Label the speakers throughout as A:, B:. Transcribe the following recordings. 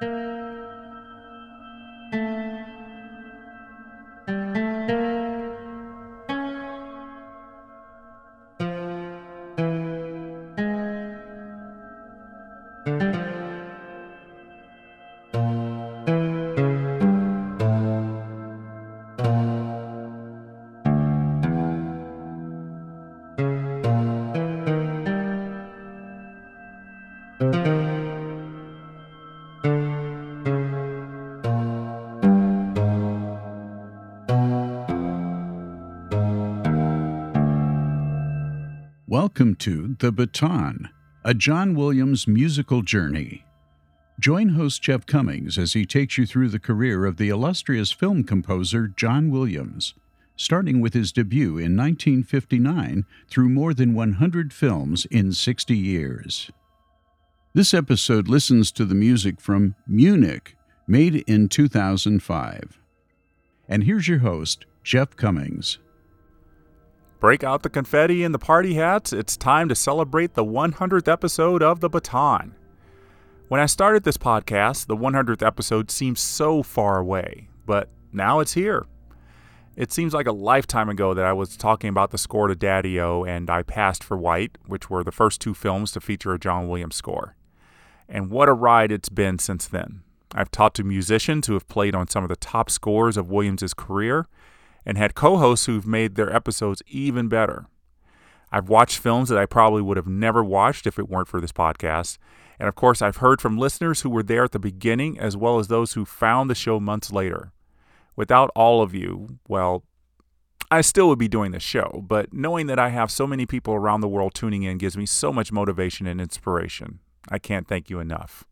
A: Welcome to The Baton, a John Williams musical journey. Join host Jeff Commings as he takes you through the career of the illustrious film composer John Williams, starting with his debut in 1959 through more than 100 films in 60 years. This episode listens to the music from Munich, made in 2005. And here's your host, Jeff Commings.
B: Break out the confetti and the party hats. It's time to celebrate the 100th episode of The Baton. When I started this podcast, the 100th episode seemed so far away, but now it's here. It seems like a lifetime ago that I was talking about the score to Daddy O and I Passed for White, which were the first two films to feature a John Williams score. And what a ride it's been since then. I've talked to musicians who have played on some of the top scores of Williams's career and had co hosts who've made their episodes even better. I've watched films that I probably would have never watched if it weren't for this podcast. And of course, I've heard from listeners who were there at the beginning as well as those who found the show months later. Without all of you, well, I still would be doing this show, but knowing that I have so many people around the world tuning in gives me so much motivation and inspiration. I can't thank you enough.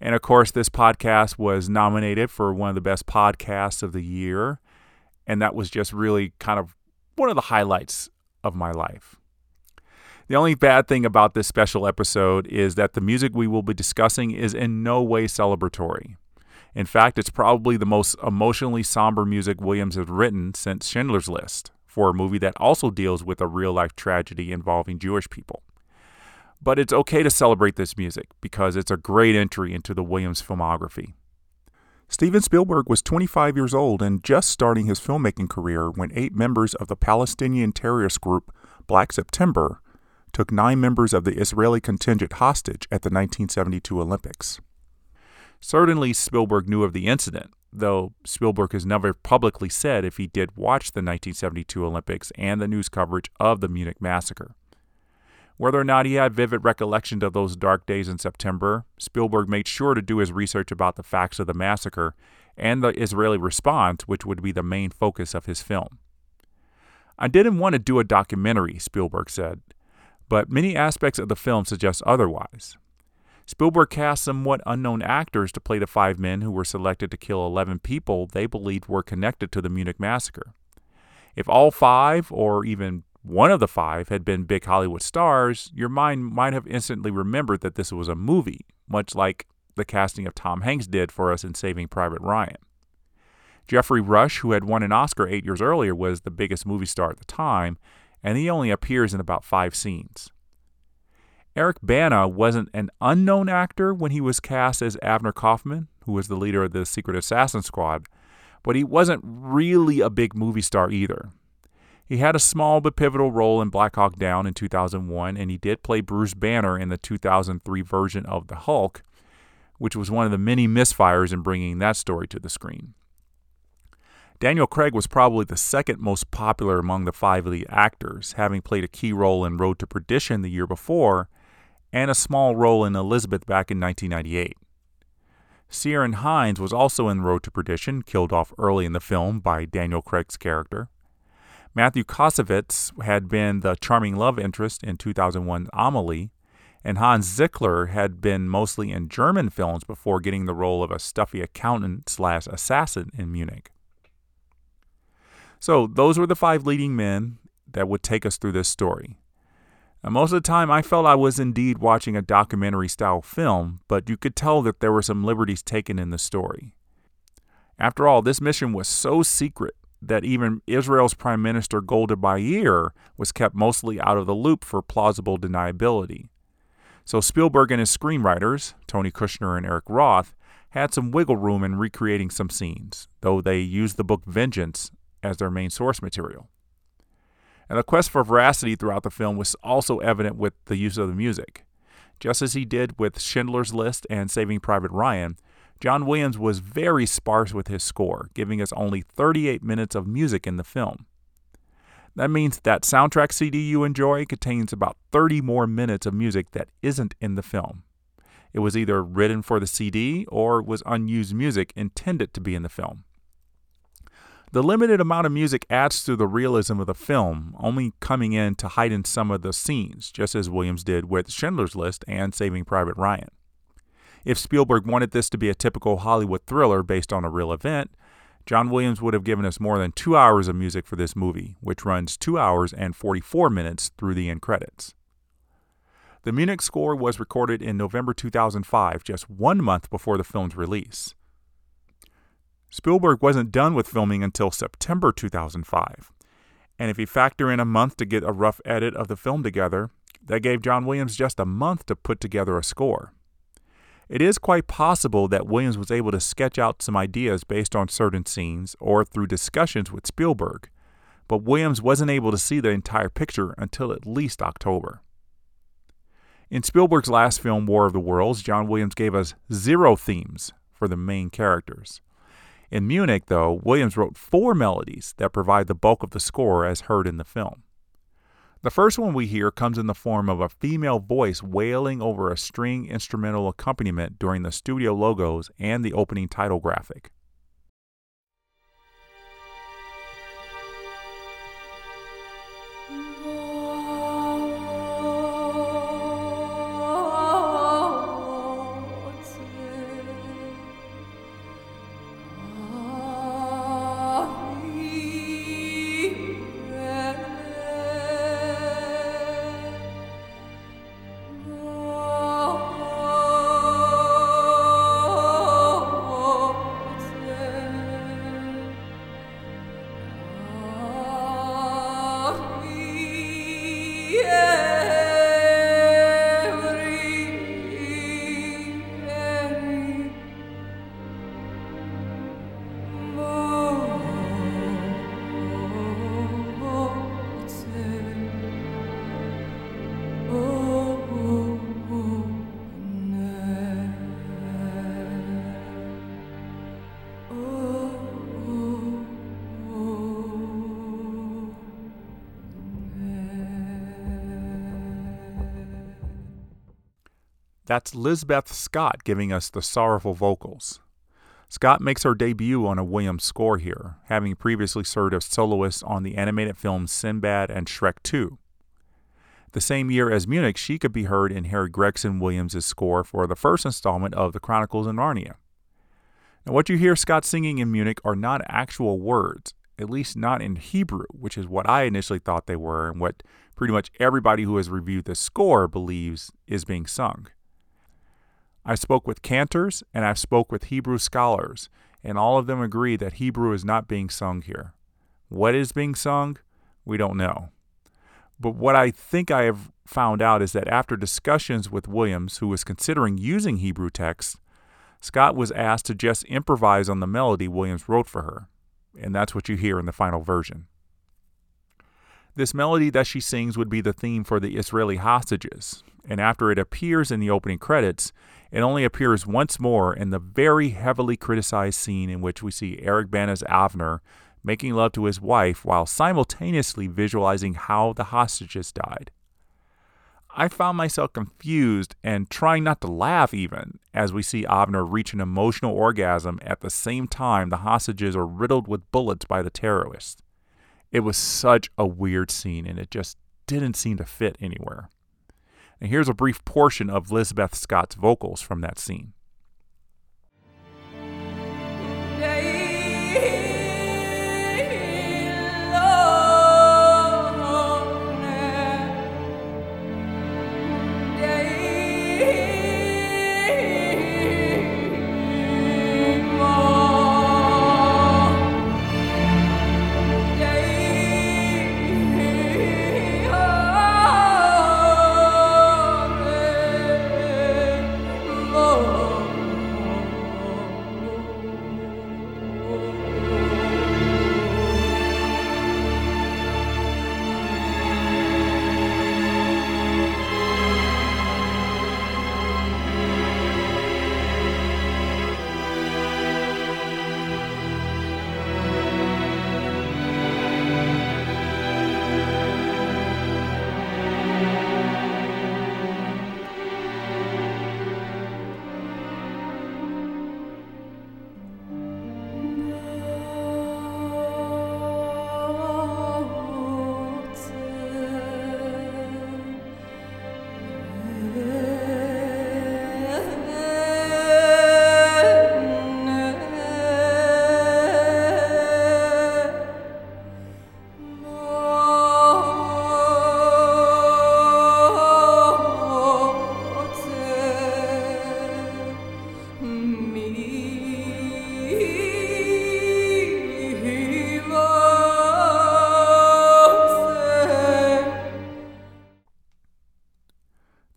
B: And of course, this podcast was nominated for one of the best podcasts of the year and that was just really kind of one of the highlights of my life. The only bad thing about this special episode is that the music we will be discussing is in no way celebratory. In fact, it's probably the most emotionally somber music Williams has written since Schindler's List, for a movie that also deals with a real life tragedy involving Jewish people. But it's okay to celebrate this music because it's a great entry into the Williams filmography. Steven Spielberg was 25 years old and just starting his filmmaking career when eight members of the Palestinian terrorist group Black September took nine members of the Israeli contingent hostage at the 1972 Olympics. Certainly, Spielberg knew of the incident, though Spielberg has never publicly said if he did watch the 1972 Olympics and the news coverage of the Munich massacre. Whether or not he had vivid recollections of those dark days in September, Spielberg made sure to do his research about the facts of the massacre and the Israeli response, which would be the main focus of his film. I didn't want to do a documentary, Spielberg said, but many aspects of the film suggest otherwise. Spielberg cast somewhat unknown actors to play the five men who were selected to kill 11 people they believed were connected to the Munich massacre. If all five, or even one of the five had been big Hollywood stars, your mind might have instantly remembered that this was a movie, much like the casting of Tom Hanks did for us in Saving Private Ryan. Geoffrey Rush, who had won an Oscar eight years earlier, was the biggest movie star at the time, and he only appears in about five scenes. Eric Bana wasn't an unknown actor when he was cast as Avner Kaufman, who was the leader of the Secret Assassin Squad, but he wasn't really a big movie star either. He had a small but pivotal role in Black Hawk Down in 2001, and he did play Bruce Banner in the 2003 version of The Hulk, which was one of the many misfires in bringing that story to the screen. Daniel Craig was probably the second most popular among the five lead actors, having played a key role in Road to Perdition the year before and a small role in Elizabeth back in 1998. Ciarán Hinds was also in Road to Perdition, killed off early in the film by Daniel Craig's character. Matthew Kassovitz had been the charming love interest in 2001 Amelie, and Hanns Zischler had been mostly in German films before getting the role of a stuffy accountant slash assassin in Munich. So those were the five leading men that would take us through this story. And most of the time, I felt I was indeed watching a documentary style film, but you could tell that there were some liberties taken in the story. After all, this mission was so secret that even Israel's Prime Minister Golda Meir was kept mostly out of the loop for plausible deniability. So Spielberg and his screenwriters, Tony Kushner and Eric Roth, had some wiggle room in recreating some scenes, though they used the book Vengeance as their main source material. And the quest for veracity throughout the film was also evident with the use of the music. Just as he did with Schindler's List and Saving Private Ryan, John Williams was very sparse with his score, giving us only 38 minutes of music in the film. That means that soundtrack CD you enjoy contains about 30 more minutes of music that isn't in the film. It was either written for the CD or was unused music intended to be in the film. The limited amount of music adds to the realism of the film, only coming in to heighten some of the scenes, just as Williams did with Schindler's List and Saving Private Ryan. If Spielberg wanted this to be a typical Hollywood thriller based on a real event, John Williams would have given us more than two hours of music for this movie, which runs two hours and 44 minutes through the end credits. The Munich score was recorded in November 2005, just one month before the film's release. Spielberg wasn't done with filming until September 2005. And if you factor in a month to get a rough edit of the film together, that gave John Williams just a month to put together a score. It is quite possible that Williams was able to sketch out some ideas based on certain scenes or through discussions with Spielberg, but Williams wasn't able to see the entire picture until at least October. In Spielberg's last film, War of the Worlds, John Williams gave us zero themes for the main characters. In Munich, though, Williams wrote four melodies that provide the bulk of the score as heard in the film. The first one we hear comes in the form of a female voice wailing over a string instrumental accompaniment during the studio logos and the opening title graphic. That's Lisbeth Scott giving us the sorrowful vocals. Scott makes her debut on a Williams score here, having previously served as soloist on the animated films Sinbad and Shrek 2. The same year as Munich, she could be heard in Harry Gregson Williams' score for the first installment of The Chronicles of Narnia. Now, what you hear Scott singing in Munich are not actual words, at least not in Hebrew, which is what I initially thought they were and what pretty much everybody who has reviewed the score believes is being sung. I spoke with cantors and I've spoke with Hebrew scholars, and all of them agree that Hebrew is not being sung here. What is being sung? We don't know. But what I think I have found out is that after discussions with Williams, who was considering using Hebrew text, Scott was asked to just improvise on the melody Williams wrote for her. And that's what you hear in the final version. This melody that she sings would be the theme for the Israeli hostages, and after it appears in the opening credits, it only appears once more in the very heavily criticized scene in which we see Eric Bana's Avner making love to his wife while simultaneously visualizing how the hostages died. I found myself confused and trying not to laugh even as we see Avner reach an emotional orgasm at the same time the hostages are riddled with bullets by the terrorists. It was such a weird scene and it just didn't seem to fit anywhere. And here's a brief portion of Lisbeth Scott's vocals from that scene.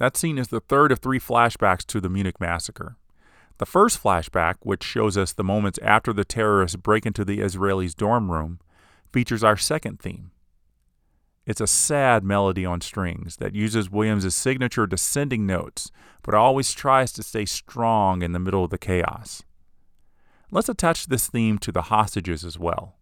B: That scene is the third of three flashbacks to the Munich massacre. The first flashback, which shows us the moments after the terrorists break into the Israelis' dorm room, features our second theme. It's a sad melody on strings that uses Williams' signature descending notes, but always tries to stay strong in the middle of the chaos. Let's attach this theme to the hostages as well.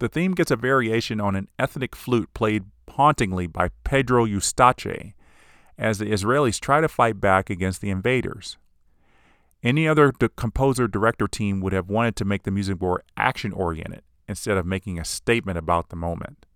B: The theme gets a variation on an ethnic flute played hauntingly by Pedro Eustache as the Israelis try to fight back against the invaders. Any other composer director team would have wanted to make the music more action oriented instead of making a statement about the moment.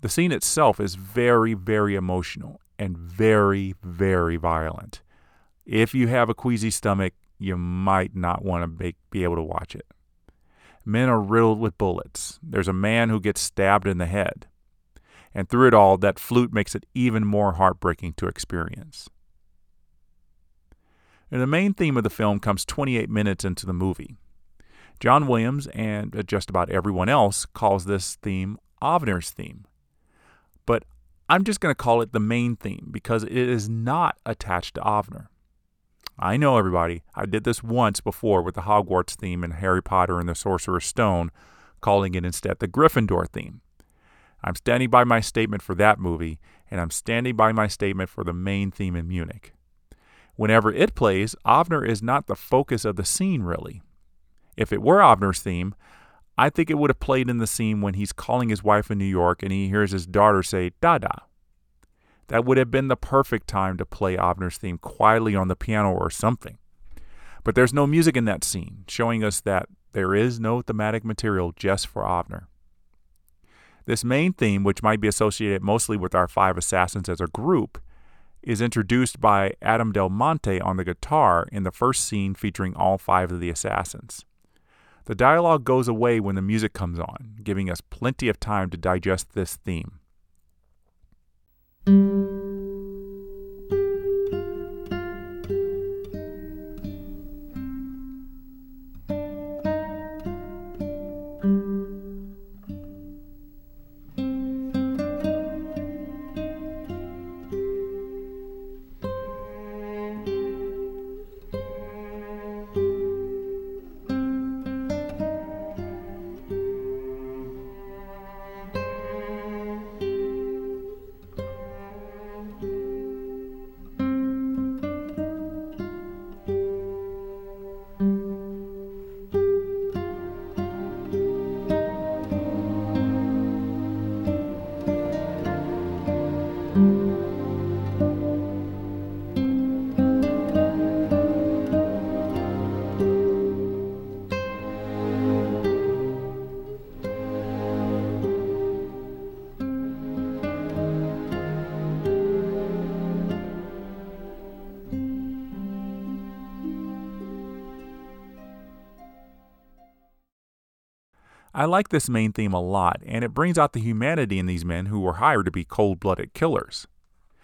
B: The scene itself is very, very emotional and very, very violent. If you have a queasy stomach, you might not want to be able to watch it. Men are riddled with bullets. There's a man who gets stabbed in the head. And through it all, that flute makes it even more heartbreaking to experience. And the main theme of the film comes 28 minutes into the movie. John Williams and just about everyone else calls this theme Avner's theme but I'm just going to call it the main theme because it is not attached to Avner. I know everybody, I did this once before with the Hogwarts theme in Harry Potter and the Sorcerer's Stone, calling it instead the Gryffindor theme. I'm standing by my statement for that movie, and I'm standing by my statement for the main theme in Munich. Whenever it plays, Avner is not the focus of the scene, really. If it were Avner's theme, I think it would have played in the scene when he's calling his wife in New York and he hears his daughter say, Dada. That would have been the perfect time to play Avner's theme quietly on the piano or something. But there's no music in that scene, showing us that there is no thematic material just for Avner. This main theme, which might be associated mostly with our five assassins as a group, is introduced by Adam Del Monte on the guitar in the first scene featuring all five of the assassins. The dialogue goes away when the music comes on, giving us plenty of time to digest this theme. I like this main theme a lot, and it brings out the humanity in these men who were hired to be cold blooded killers.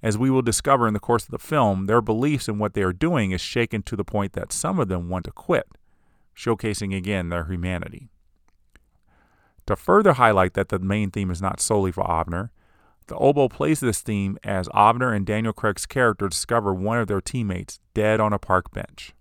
B: As we will discover in the course of the film, their beliefs in what they are doing is shaken to the point that some of them want to quit, showcasing again their humanity. To further highlight that the main theme is not solely for Avner, the oboe plays this theme as Avner and Daniel Craig's character discover one of their teammates dead on a park bench.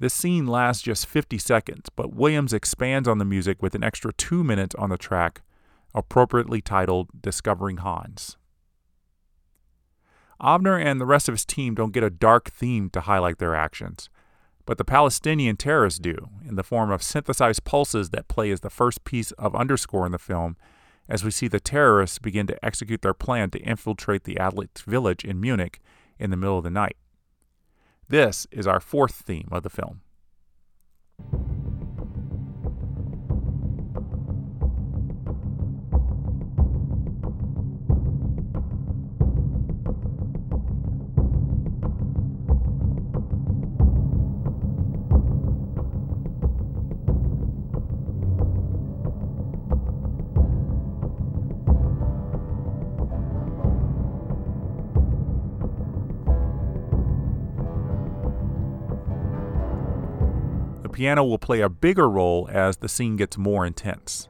B: This scene lasts just 50 seconds, but Williams expands on the music with an extra two minutes on the track, appropriately titled Discovering Hans. Avner and the rest of his team don't get a dark theme to highlight their actions, but the Palestinian terrorists do, in the form of synthesized pulses that play as the first piece of underscore in the film as we see the terrorists begin to execute their plan to infiltrate the Adlitz village in Munich in the middle of the night. This is our fourth theme of the film. Piano will play a bigger role as the scene gets more intense.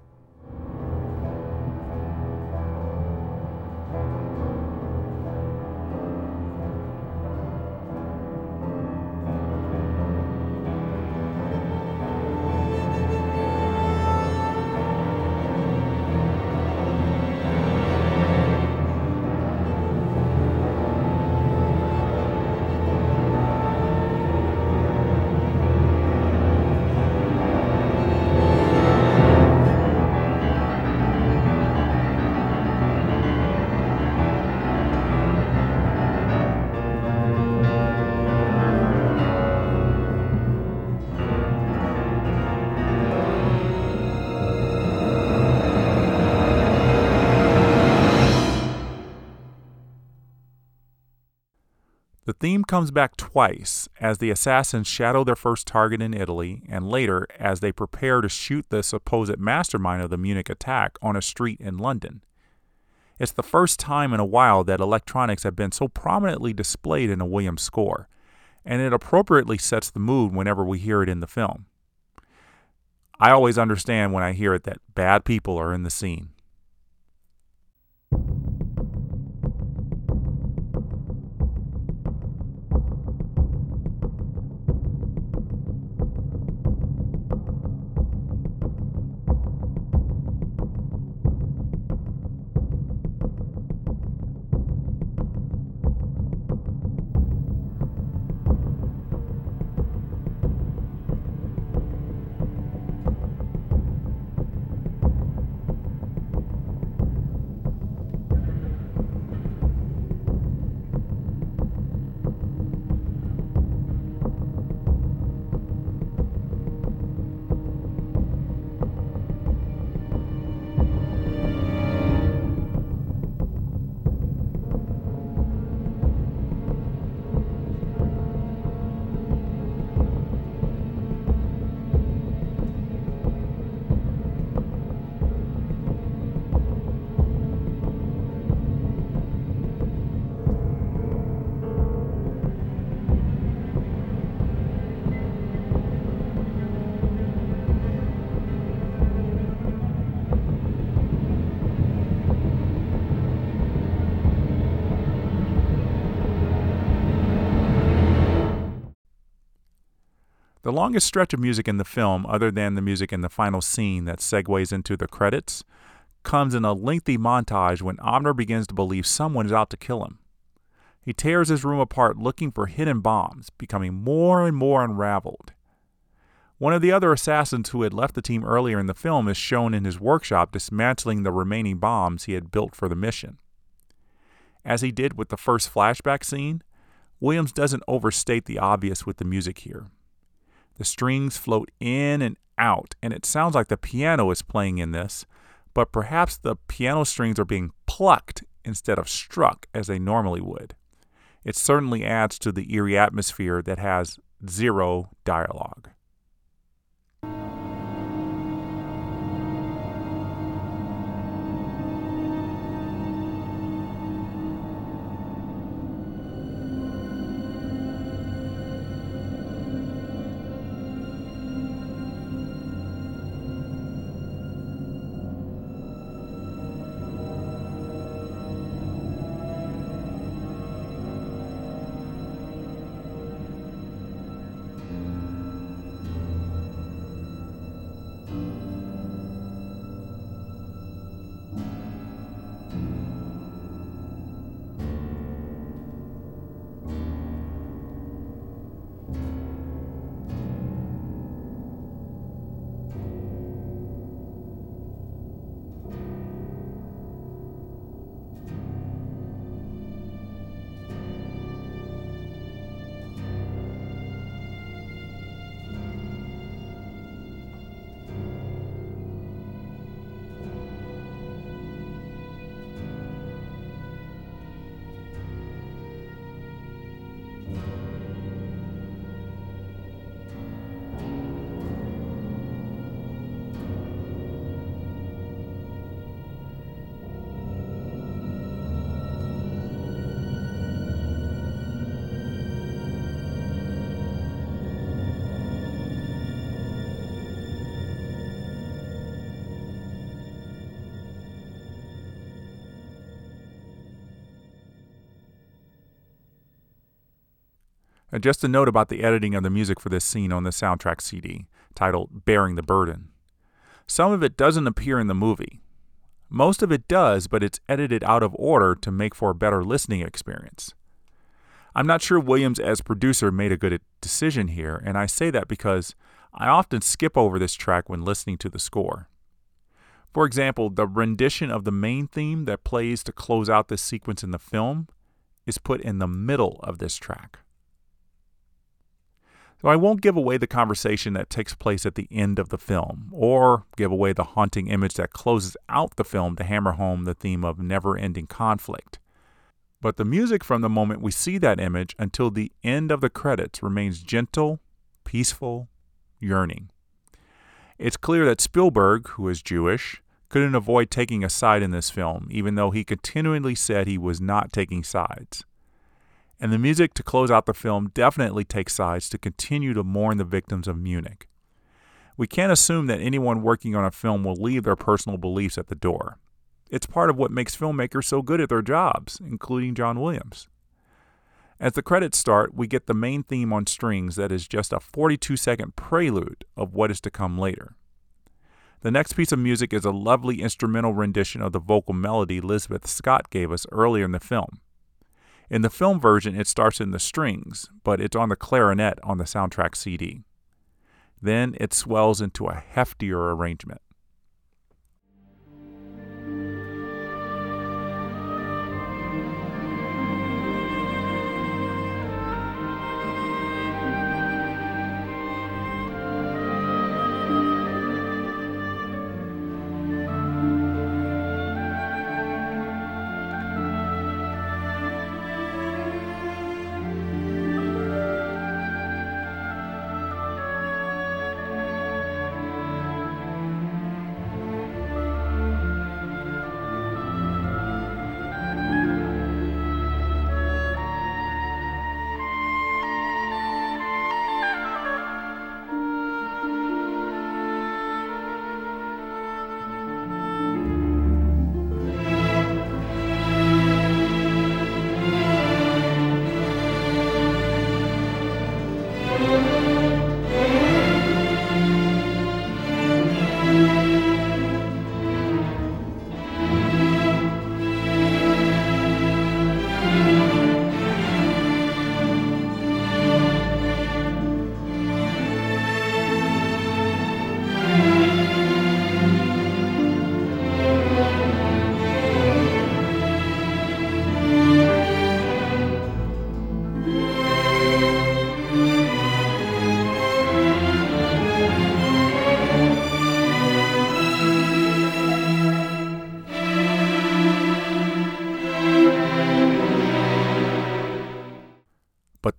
B: Theme comes back twice as the assassins shadow their first target in Italy, and later as they prepare to shoot the supposed mastermind of the Munich attack on a street in London. It's the first time in a while that electronics have been so prominently displayed in a Williams score, and it appropriately sets the mood whenever we hear it in the film. I always understand when I hear it that bad people are in the scene. The longest stretch of music in the film, other than the music in the final scene that segues into the credits, comes in a lengthy montage when Avner begins to believe someone is out to kill him. He tears his room apart looking for hidden bombs, becoming more and more unraveled. One of the other assassins who had left the team earlier in the film is shown in his workshop dismantling the remaining bombs he had built for the mission. As he did with the first flashback scene, Williams doesn't overstate the obvious with the music here. The strings float in and out, and it sounds like the piano is playing in this, but perhaps the piano strings are being plucked instead of struck as they normally would. It certainly adds to the eerie atmosphere that has zero dialogue. And just a note about the editing of the music for this scene on the soundtrack CD, titled Bearing the Burden. Some of it doesn't appear in the movie. Most of it does, but it's edited out of order to make for a better listening experience. I'm not sure Williams, as producer, made a good decision here, and I say that because I often skip over this track when listening to the score. For example, the rendition of the main theme that plays to close out this sequence in the film is put in the middle of this track. I won't give away the conversation that takes place at the end of the film, or give away the haunting image that closes out the film to hammer home the theme of never ending conflict. But the music from the moment we see that image until the end of the credits remains gentle, peaceful, yearning. It's clear that Spielberg, who is Jewish, couldn't avoid taking a side in this film, even though he continually said he was not taking sides. And the music to close out the film definitely takes sides to continue to mourn the victims of Munich. We can't assume that anyone working on a film will leave their personal beliefs at the door. It's part of what makes filmmakers so good at their jobs, including John Williams. As the credits start, we get the main theme on strings that is just a 42 second prelude of what is to come later. The next piece of music is a lovely instrumental rendition of the vocal melody Elizabeth Scott gave us earlier in the film. In the film version, it starts in the strings, but it's on the clarinet on the soundtrack CD. Then it swells into a heftier arrangement.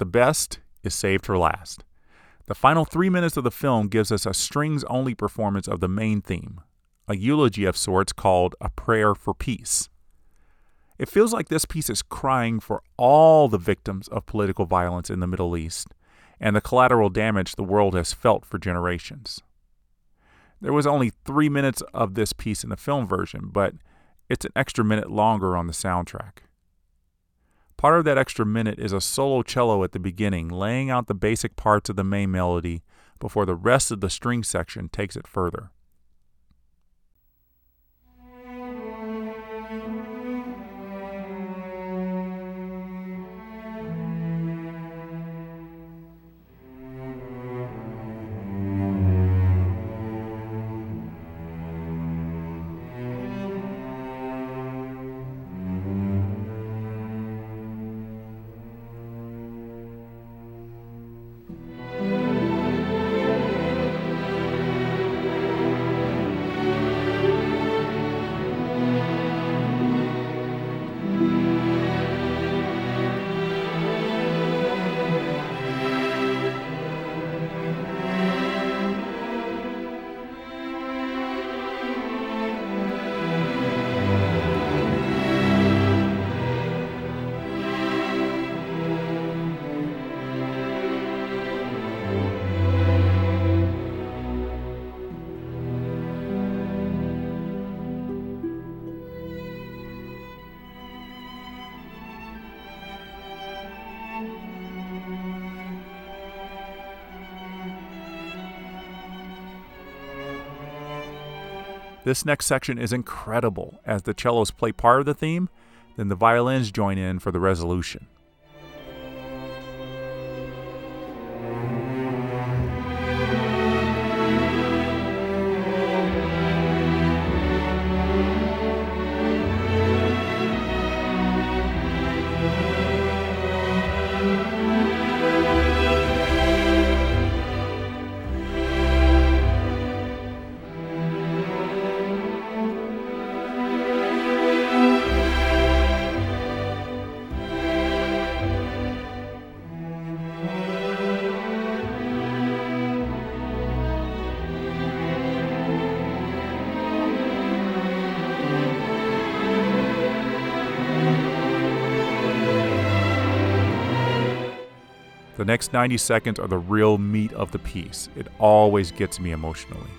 B: The best is saved for last. The final three minutes of the film gives us a strings only performance of the main theme, a eulogy of sorts called A Prayer for Peace. It feels like this piece is crying for all the victims of political violence in the Middle East and the collateral damage the world has felt for generations. There was only three minutes of this piece in the film version, but it's an extra minute longer on the soundtrack. Part of that extra minute is a solo cello at the beginning, laying out the basic parts of the main melody before the rest of the string section takes it further. This next section is incredible as the cellos play part of the theme, then the violins join in for the resolution. The next 90 seconds are the real meat of the piece. It always gets me emotionally.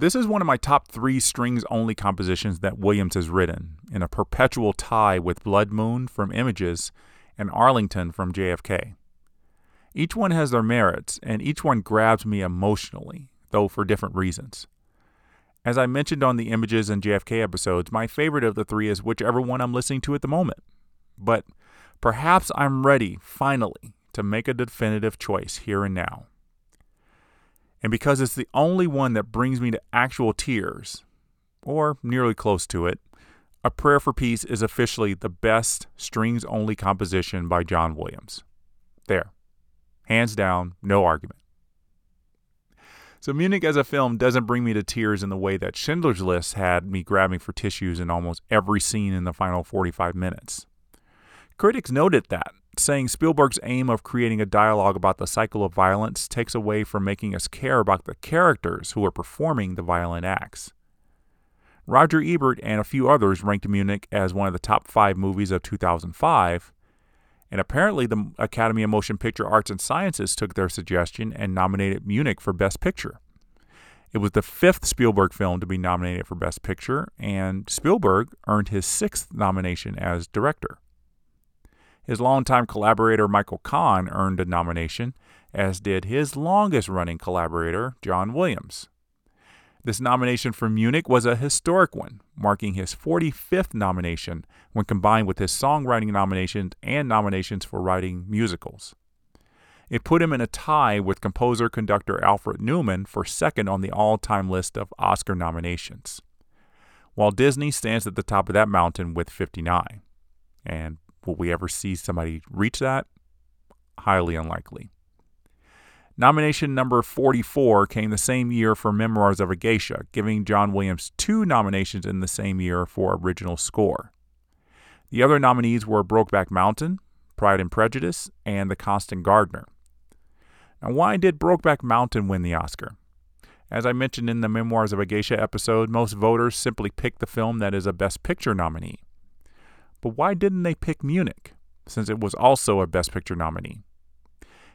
B: This is one of my top three strings only compositions that Williams has written, in a perpetual tie with Blood Moon from Images and Arlington from JFK. Each one has their merits, and each one grabs me emotionally, though for different reasons. As I mentioned on the Images and JFK episodes, my favorite of the three is whichever one I'm listening to at the moment. But perhaps I'm ready, finally, to make a definitive choice here and now. And because it's the only one that brings me to actual tears, or nearly close to it, A Prayer for Peace is officially the best strings only composition by John Williams. There. Hands down, no argument. So, Munich as a film doesn't bring me to tears in the way that Schindler's List had me grabbing for tissues in almost every scene in the final 45 minutes. Critics noted that, saying Spielberg's aim of creating a dialogue about the cycle of violence takes away from making us care about the characters who are performing the violent acts. Roger Ebert and a few others ranked Munich as one of the top five movies of 2005, and apparently the Academy of Motion Picture Arts and Sciences took their suggestion and nominated Munich for Best Picture. It was the fifth Spielberg film to be nominated for Best Picture, and Spielberg earned his sixth nomination as director. His longtime collaborator Michael Kahn earned a nomination, as did his longest running collaborator, John Williams. This nomination for Munich was a historic one, marking his 45th nomination when combined with his songwriting nominations and nominations for writing musicals. It put him in a tie with composer conductor Alfred Newman for second on the all time list of Oscar nominations. While Disney stands at the top of that mountain with 59. And Will we ever see somebody reach that? Highly unlikely. Nomination number 44 came the same year for Memoirs of a Geisha, giving John Williams two nominations in the same year for original score. The other nominees were Brokeback Mountain, Pride and Prejudice, and The Constant Gardener. Now, why did Brokeback Mountain win the Oscar? As I mentioned in the Memoirs of a Geisha episode, most voters simply pick the film that is a Best Picture nominee. But why didn't they pick Munich, since it was also a Best Picture nominee?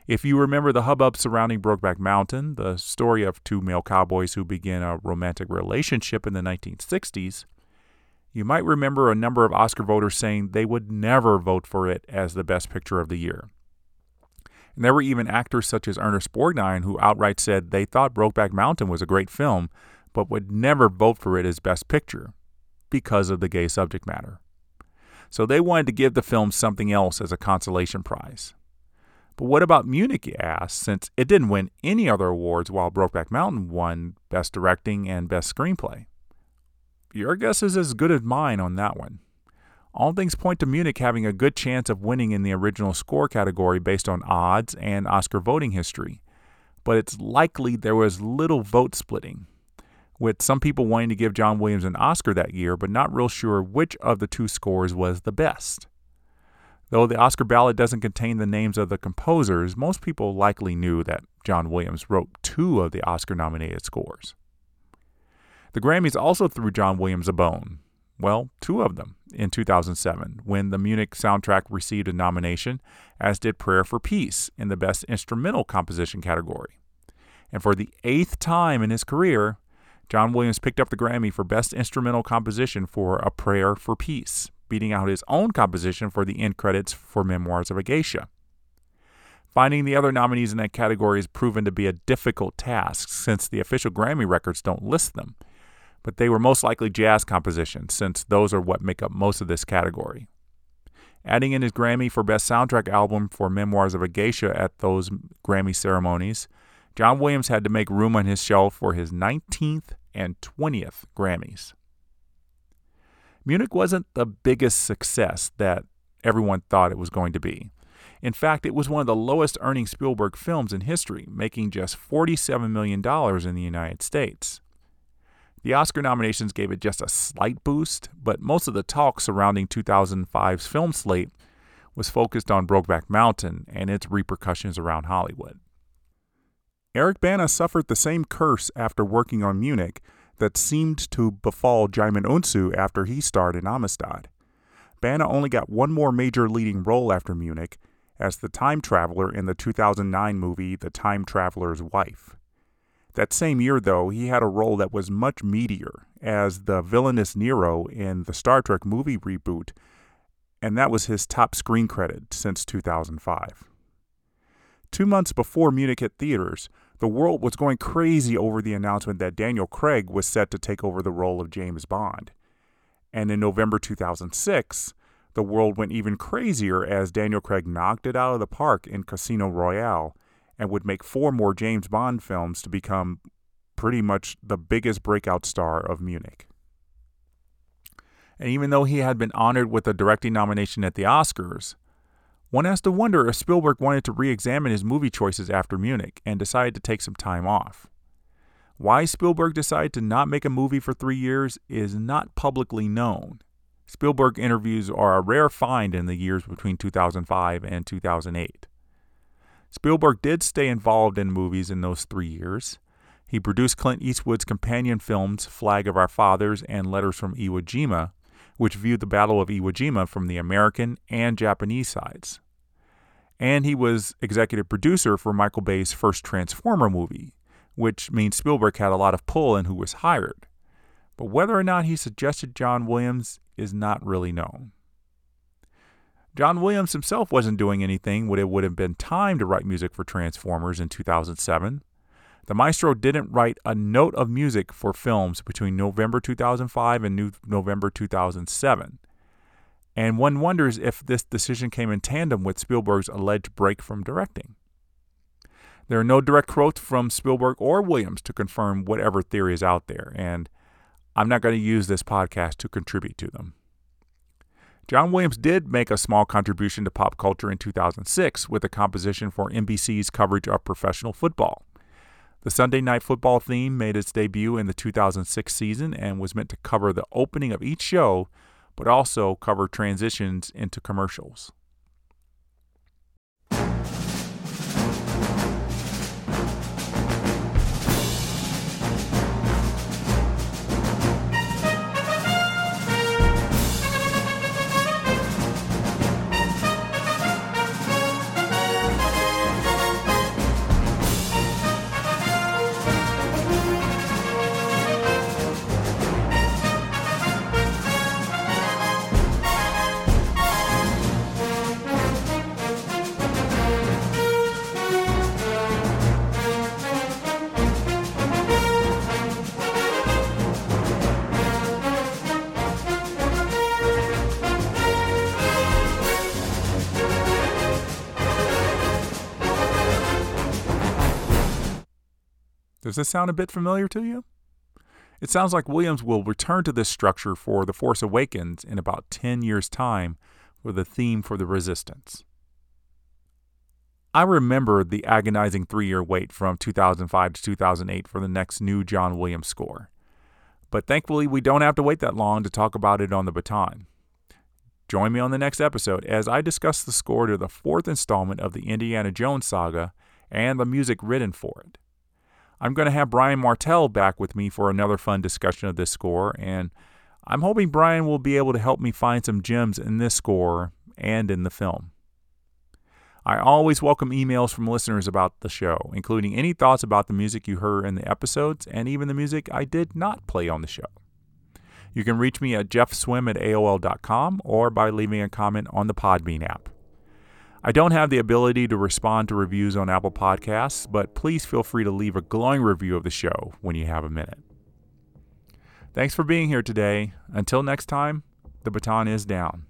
B: If you remember the hubbub surrounding Brokeback Mountain, the story of two male cowboys who begin a romantic relationship in the 1960s, you might remember a number of Oscar voters saying they would never vote for it as the Best Picture of the year. And there were even actors such as Ernest Borgnine who outright said they thought Brokeback Mountain was a great film, but would never vote for it as Best Picture because of the gay subject matter so they wanted to give the film something else as a consolation prize. But what about Munich, you ask, since it didn't win any other awards while Brokeback Mountain won Best Directing and Best Screenplay? Your guess is as good as mine on that one. All things point to Munich having a good chance of winning in the original score category based on odds and Oscar voting history, but it's likely there was little vote splitting. With some people wanting to give John Williams an Oscar that year, but not real sure which of the two scores was the best. Though the Oscar ballot doesn't contain the names of the composers, most people likely knew that John Williams wrote two of the Oscar nominated scores. The Grammys also threw John Williams a bone. Well, two of them in 2007, when the Munich soundtrack received a nomination, as did Prayer for Peace in the Best Instrumental Composition category. And for the eighth time in his career, John Williams picked up the Grammy for Best Instrumental Composition for A Prayer for Peace, beating out his own composition for the end credits for Memoirs of a Geisha. Finding the other nominees in that category has proven to be a difficult task since the official Grammy records don't list them, but they were most likely jazz compositions since those are what make up most of this category. Adding in his Grammy for Best Soundtrack Album for Memoirs of a Geisha at those Grammy ceremonies John Williams had to make room on his shelf for his 19th and 20th Grammys. Munich wasn't the biggest success that everyone thought it was going to be. In fact, it was one of the lowest earning Spielberg films in history, making just $47 million in the United States. The Oscar nominations gave it just a slight boost, but most of the talk surrounding 2005's film slate was focused on Brokeback Mountain and its repercussions around Hollywood. Eric Bana suffered the same curse after working on Munich that seemed to befall Djimon Hounsou after he starred in Amistad. Bana only got one more major leading role after Munich as the time traveler in the 2009 movie The Time Traveler's Wife. That same year, though, he had a role that was much meatier as the villainous Nero in the Star Trek movie reboot, and that was his top screen credit since 2005. Two months before Munich hit theaters, the world was going crazy over the announcement that Daniel Craig was set to take over the role of James Bond. And in November 2006, the world went even crazier as Daniel Craig knocked it out of the park in Casino Royale and would make four more James Bond films to become pretty much the biggest breakout star of Munich. And even though he had been honored with a directing nomination at the Oscars, one has to wonder if Spielberg wanted to re examine his movie choices after Munich and decided to take some time off. Why Spielberg decided to not make a movie for three years is not publicly known. Spielberg interviews are a rare find in the years between 2005 and 2008. Spielberg did stay involved in movies in those three years. He produced Clint Eastwood's companion films Flag of Our Fathers and Letters from Iwo Jima, which viewed the Battle of Iwo Jima from the American and Japanese sides. And he was executive producer for Michael Bay's first Transformer movie, which means Spielberg had a lot of pull in who was hired. But whether or not he suggested John Williams is not really known. John Williams himself wasn't doing anything when it would have been time to write music for Transformers in 2007. The maestro didn't write a note of music for films between November 2005 and November 2007. And one wonders if this decision came in tandem with Spielberg's alleged break from directing. There are no direct quotes from Spielberg or Williams to confirm whatever theory is out there, and I'm not going to use this podcast to contribute to them. John Williams did make a small contribution to pop culture in 2006 with a composition for NBC's coverage of professional football. The Sunday Night Football theme made its debut in the 2006 season and was meant to cover the opening of each show, but also cover transitions into commercials. Does this sound a bit familiar to you? It sounds like Williams will return to this structure for The Force Awakens in about 10 years' time with a theme for the Resistance. I remember the agonizing three year wait from 2005 to 2008 for the next new John Williams score. But thankfully, we don't have to wait that long to talk about it on the baton. Join me on the next episode as I discuss the score to the fourth installment of the Indiana Jones saga and the music written for it. I'm going to have Brian Martell back with me for another fun discussion of this score, and I'm hoping Brian will be able to help me find some gems in this score and in the film. I always welcome emails from listeners about the show, including any thoughts about the music you heard in the episodes and even the music I did not play on the show. You can reach me at jeffswim at AOL.com or by leaving a comment on the Podbean app. I don't have the ability to respond to reviews on Apple Podcasts, but please feel free to leave a glowing review of the show when you have a minute. Thanks for being here today. Until next time, the baton is down.